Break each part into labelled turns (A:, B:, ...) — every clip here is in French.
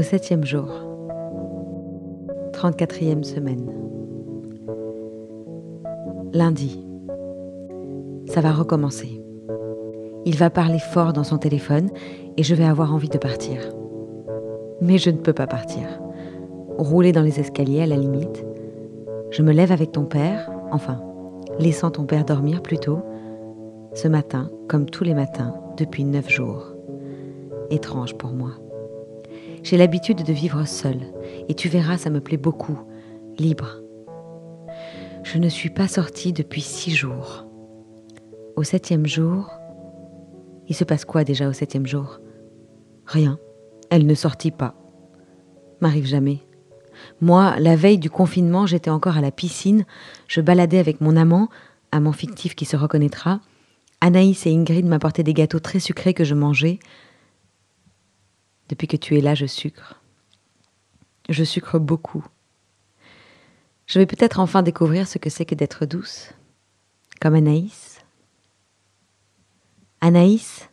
A: Au septième jour, 34e semaine. Lundi, ça va recommencer. Il va parler fort dans son téléphone et je vais avoir envie de partir. Mais je ne peux pas partir. Rouler dans les escaliers à la limite. Je me lève avec ton père, enfin, laissant ton père dormir plus tôt, ce matin, comme tous les matins, depuis neuf jours. Étrange pour moi. J'ai l'habitude de vivre seule, et tu verras, ça me plaît beaucoup, libre. Je ne suis pas sortie depuis six jours. Au septième jour, il se passe quoi déjà au septième jour? Rien. Elle ne sortit pas. M'arrive jamais. Moi, la veille du confinement, j'étais encore à la piscine, je baladais avec mon amant, amant fictif qui se reconnaîtra. Anaïs et Ingrid m'apportaient des gâteaux très sucrés que je mangeais. Depuis que tu es là, je sucre. Je sucre beaucoup. Je vais peut-être enfin découvrir ce que c'est que d'être douce, comme Anaïs. Anaïs,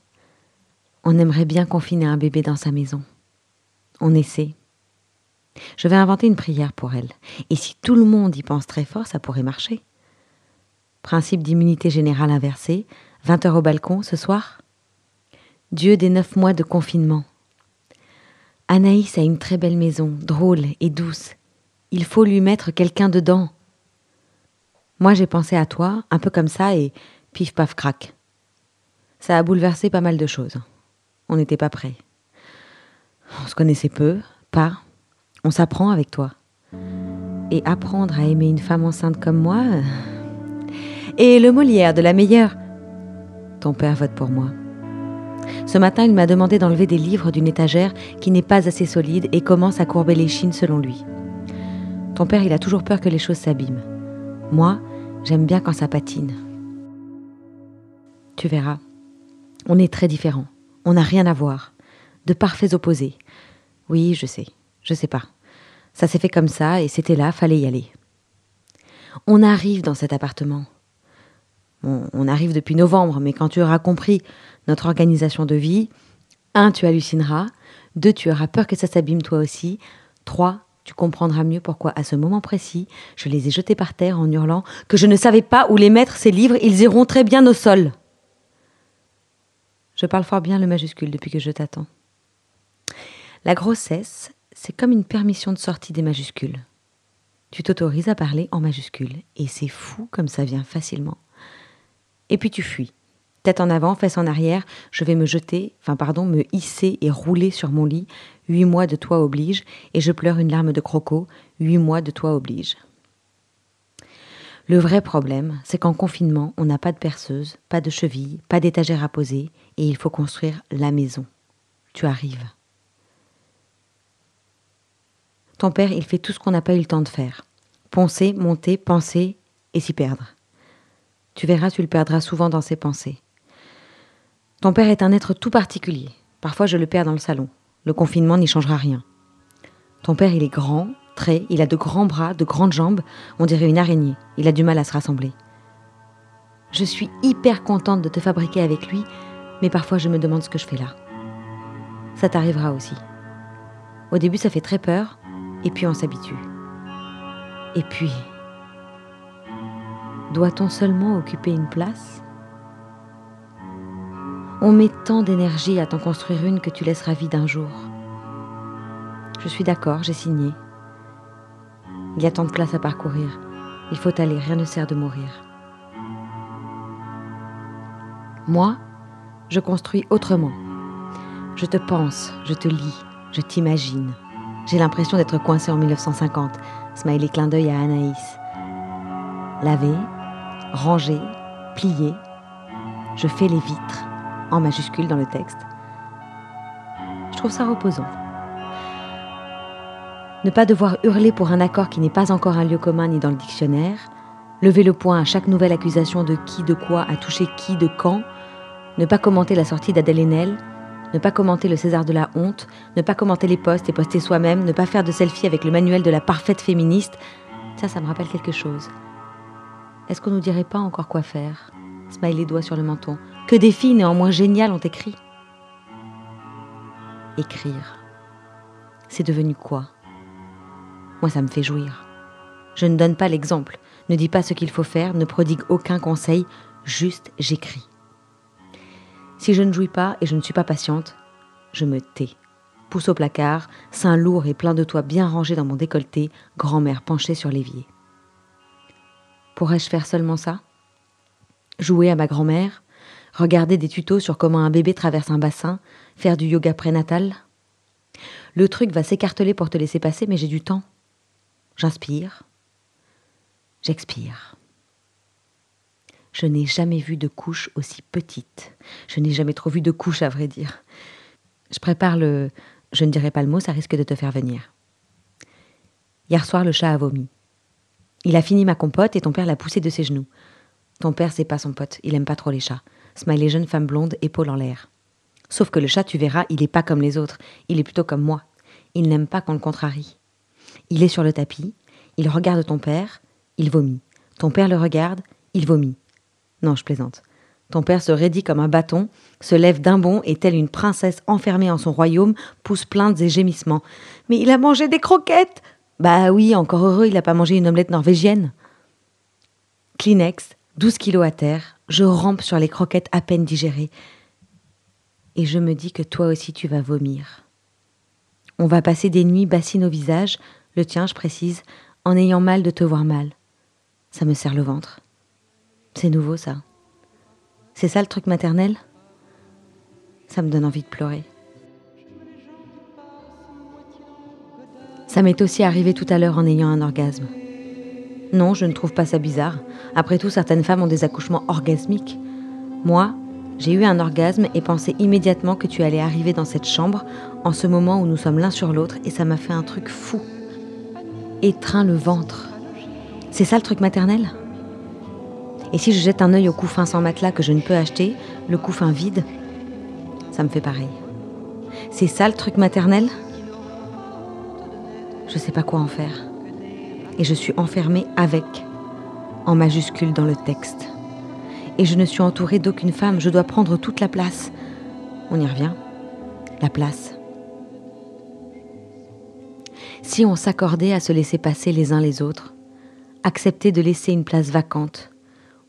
A: on aimerait bien confiner un bébé dans sa maison. On essaie. Je vais inventer une prière pour elle. Et si tout le monde y pense très fort, ça pourrait marcher. Principe d'immunité générale inversée, 20 heures au balcon ce soir. Dieu des neuf mois de confinement. Anaïs a une très belle maison, drôle et douce. Il faut lui mettre quelqu'un dedans. Moi j'ai pensé à toi, un peu comme ça, et pif paf crac. Ça a bouleversé pas mal de choses. On n'était pas prêts. On se connaissait peu, pas. On s'apprend avec toi. Et apprendre à aimer une femme enceinte comme moi. Euh, et le Molière de la meilleure. Ton père vote pour moi. Ce matin, il m'a demandé d'enlever des livres d'une étagère qui n'est pas assez solide et commence à courber les chines selon lui. Ton père, il a toujours peur que les choses s'abîment. Moi, j'aime bien quand ça patine. Tu verras. On est très différents. On n'a rien à voir. De parfaits opposés. Oui, je sais. Je sais pas. Ça s'est fait comme ça et c'était là, fallait y aller. On arrive dans cet appartement. on arrive depuis novembre, mais quand tu auras compris notre organisation de vie, un, tu hallucineras. Deux, tu auras peur que ça s'abîme toi aussi. Trois, tu comprendras mieux pourquoi, à ce moment précis, je les ai jetés par terre en hurlant que je ne savais pas où les mettre, ces livres, ils iront très bien au sol. Je parle fort bien le majuscule depuis que je t'attends. La grossesse, c'est comme une permission de sortie des majuscules. Tu t'autorises à parler en majuscule, et c'est fou comme ça vient facilement. Et puis tu fuis. Tête en avant, fesses en arrière, je vais me jeter, enfin pardon, me hisser et rouler sur mon lit. Huit mois de toi oblige, et je pleure une larme de croco. Huit mois de toi oblige. Le vrai problème, c'est qu'en confinement, on n'a pas de perceuse, pas de cheville, pas d'étagère à poser, et il faut construire la maison. Tu arrives. Ton père, il fait tout ce qu'on n'a pas eu le temps de faire. Poncer, monter, penser et s'y perdre. Tu verras, tu le perdras souvent dans ses pensées. Ton père est un être tout particulier. Parfois, je le perds dans le salon. Le confinement n'y changera rien. Ton père, il est grand, il a de grands bras, de grandes jambes, on dirait une araignée. Il a du mal à se rassembler. Je suis hyper contente de te fabriquer avec lui, mais parfois je me demande ce que je fais là. Ça t'arrivera aussi. Au début, ça fait très peur, et puis on s'habitue. Et puis, doit-on seulement occuper une place? On met tant d'énergie à t'en construire une que tu laisseras vide un jour. Je suis d'accord, j'ai signé. Il y a tant de place à parcourir. Il faut aller, rien ne sert de mourir. Moi, je construis autrement. Je te pense, je te lis, je t'imagine. J'ai l'impression d'être coincé en 1950. Smiley clin d'œil à Anaïs. Laver, ranger, plier. Je fais les vitres, en majuscule dans le texte. Je trouve ça reposant. Ne pas devoir hurler pour un accord qui n'est pas encore un lieu commun ni dans le dictionnaire, lever le poing à chaque nouvelle accusation de qui, de quoi, a touché qui, de quand, ne pas commenter la sortie d'Adèle Haenel, ne pas commenter le César de la honte, ne pas commenter les posts et poster soi-même, ne pas faire de selfie avec le manuel de la parfaite féministe, ça, ça me rappelle quelque chose. Est-ce qu'on nous dirait pas encore quoi faire? Smile les doigts sur le menton. Que des filles néanmoins géniales ont écrit. Écrire c'est devenu quoi? Moi, ça me fait jouir. Je ne donne pas l'exemple, ne dis pas ce qu'il faut faire, ne prodigue aucun conseil, juste j'écris. Si je ne jouis pas et je ne suis pas patiente, je me tais. Pousse au placard, sein lourd et plein de toits bien rangés dans mon décolleté, grand-mère penchée sur l'évier. Pourrais-je faire seulement ça? Jouer à ma grand-mère? Regarder des tutos sur comment un bébé traverse un bassin Faire du yoga prénatal Le truc va s'écarteler pour te laisser passer, mais j'ai du temps. J'inspire. J'expire. Je n'ai jamais vu de couche aussi petite. Je n'ai jamais trop vu de couche, à vrai dire. Je prépare le je ne dirai pas le mot, ça risque de te faire venir. Hier soir, le chat a vomi. Il a fini ma compote et ton père l'a poussé de ses genoux. Ton père, c'est pas son pote, il aime pas trop les chats. Smiley jeune femme blonde, épaule en l'air. Sauf que le chat, tu verras, il est pas comme les autres, il est plutôt comme moi. Il n'aime pas qu'on le contrarie. Il est sur le tapis, il regarde ton père, il vomit. Ton père le regarde, il vomit. Non, je plaisante. Ton père se raidit comme un bâton, se lève d'un bond et, telle une princesse enfermée en son royaume, pousse plaintes et gémissements. Mais il a mangé des croquettes Bah oui, encore heureux, il n'a pas mangé une omelette norvégienne. Kleenex, 12 kilos à terre, je rampe sur les croquettes à peine digérées. Et je me dis que toi aussi tu vas vomir. On va passer des nuits bassines au visage, le tien, je précise, en ayant mal de te voir mal. Ça me serre le ventre. C'est nouveau ça. C'est ça le truc maternel? Ça me donne envie de pleurer. Ça m'est aussi arrivé tout à l'heure en ayant un orgasme. Non, je ne trouve pas ça bizarre. Après tout, certaines femmes ont des accouchements orgasmiques. Moi, j'ai eu un orgasme et pensais immédiatement que tu allais arriver dans cette chambre en ce moment où nous sommes l'un sur l'autre et ça m'a fait un truc fou. Étreint le ventre. C'est ça le truc maternel? Et si je jette un œil au couffin sans matelas que je ne peux acheter, le couffin vide, ça me fait pareil. C'est ça le truc maternel? Je sais pas quoi en faire. Et je suis enfermée avec, en majuscule dans le texte. Et je ne suis entourée d'aucune femme, je dois prendre toute la place. On y revient. La place. Si on s'accordait à se laisser passer les uns les autres, accepter de laisser une place vacante,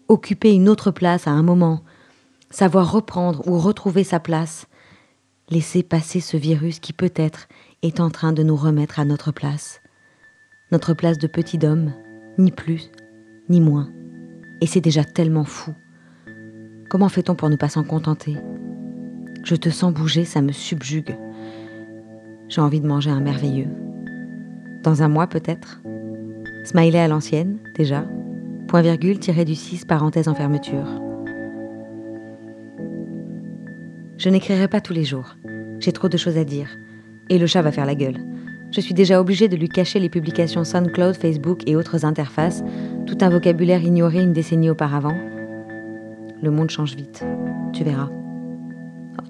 A: occuper une autre place à un moment, savoir reprendre ou retrouver sa place, laisser passer ce virus qui peut-être est en train de nous remettre à notre place. Notre place de petit homme, ni plus, ni moins. Et c'est déjà tellement fou. Comment fait-on pour ne pas s'en contenter? Je te sens bouger, ça me subjugue. J'ai envie de manger un merveilleux. Dans un mois peut-être? Smiley à l'ancienne, déjà, point virgule, tiré du 6, parenthèse en fermeture. Je n'écrirai pas tous les jours. J'ai trop de choses à dire. Et le chat va faire la gueule. Je suis déjà obligée de lui cacher les publications SoundCloud, Facebook et autres interfaces, tout un vocabulaire ignoré une décennie auparavant. Le monde change vite. Tu verras.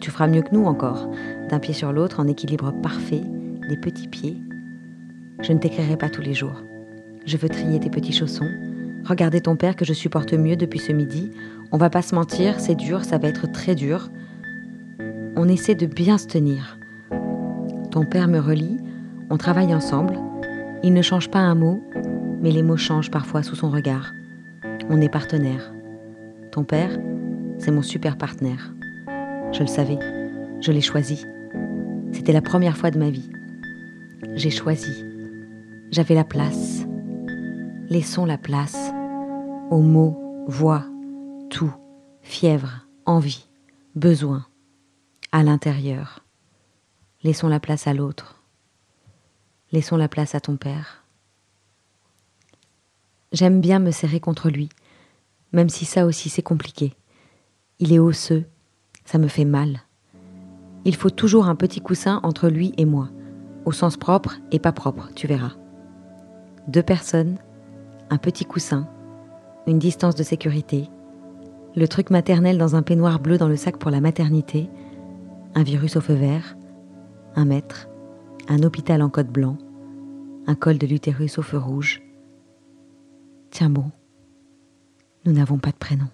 A: Tu feras mieux que nous encore, d'un pied sur l'autre, en équilibre parfait, des petits pieds. Je ne t'écrirai pas tous les jours. Je veux trier tes petits chaussons, Regardez ton père que je supporte mieux depuis ce midi. On va pas se mentir, c'est dur, ça va être très dur. On essaie de bien se tenir. Ton père me relie, on travaille ensemble. Il ne change pas un mot, mais les mots changent parfois sous son regard. On est partenaires. Ton père, c'est mon super partenaire. Je le savais, je l'ai choisi. C'était la première fois de ma vie. J'ai choisi. J'avais la place. Laissons la place aux mots, voix, tout, fièvre, envie, besoin, à l'intérieur. Laissons la place à l'autre. Laissons la place à ton père. J'aime bien me serrer contre lui, même si ça aussi c'est compliqué. Il est osseux, ça me fait mal. Il faut toujours un petit coussin entre lui et moi, au sens propre et pas propre, tu verras. Deux personnes, un petit coussin, une distance de sécurité, le truc maternel dans un peignoir bleu dans le sac pour la maternité, un virus au feu vert, un maître, un hôpital en code blanc, un col de l'utérus au feu rouge. Tiens bon, nous n'avons pas de prénom.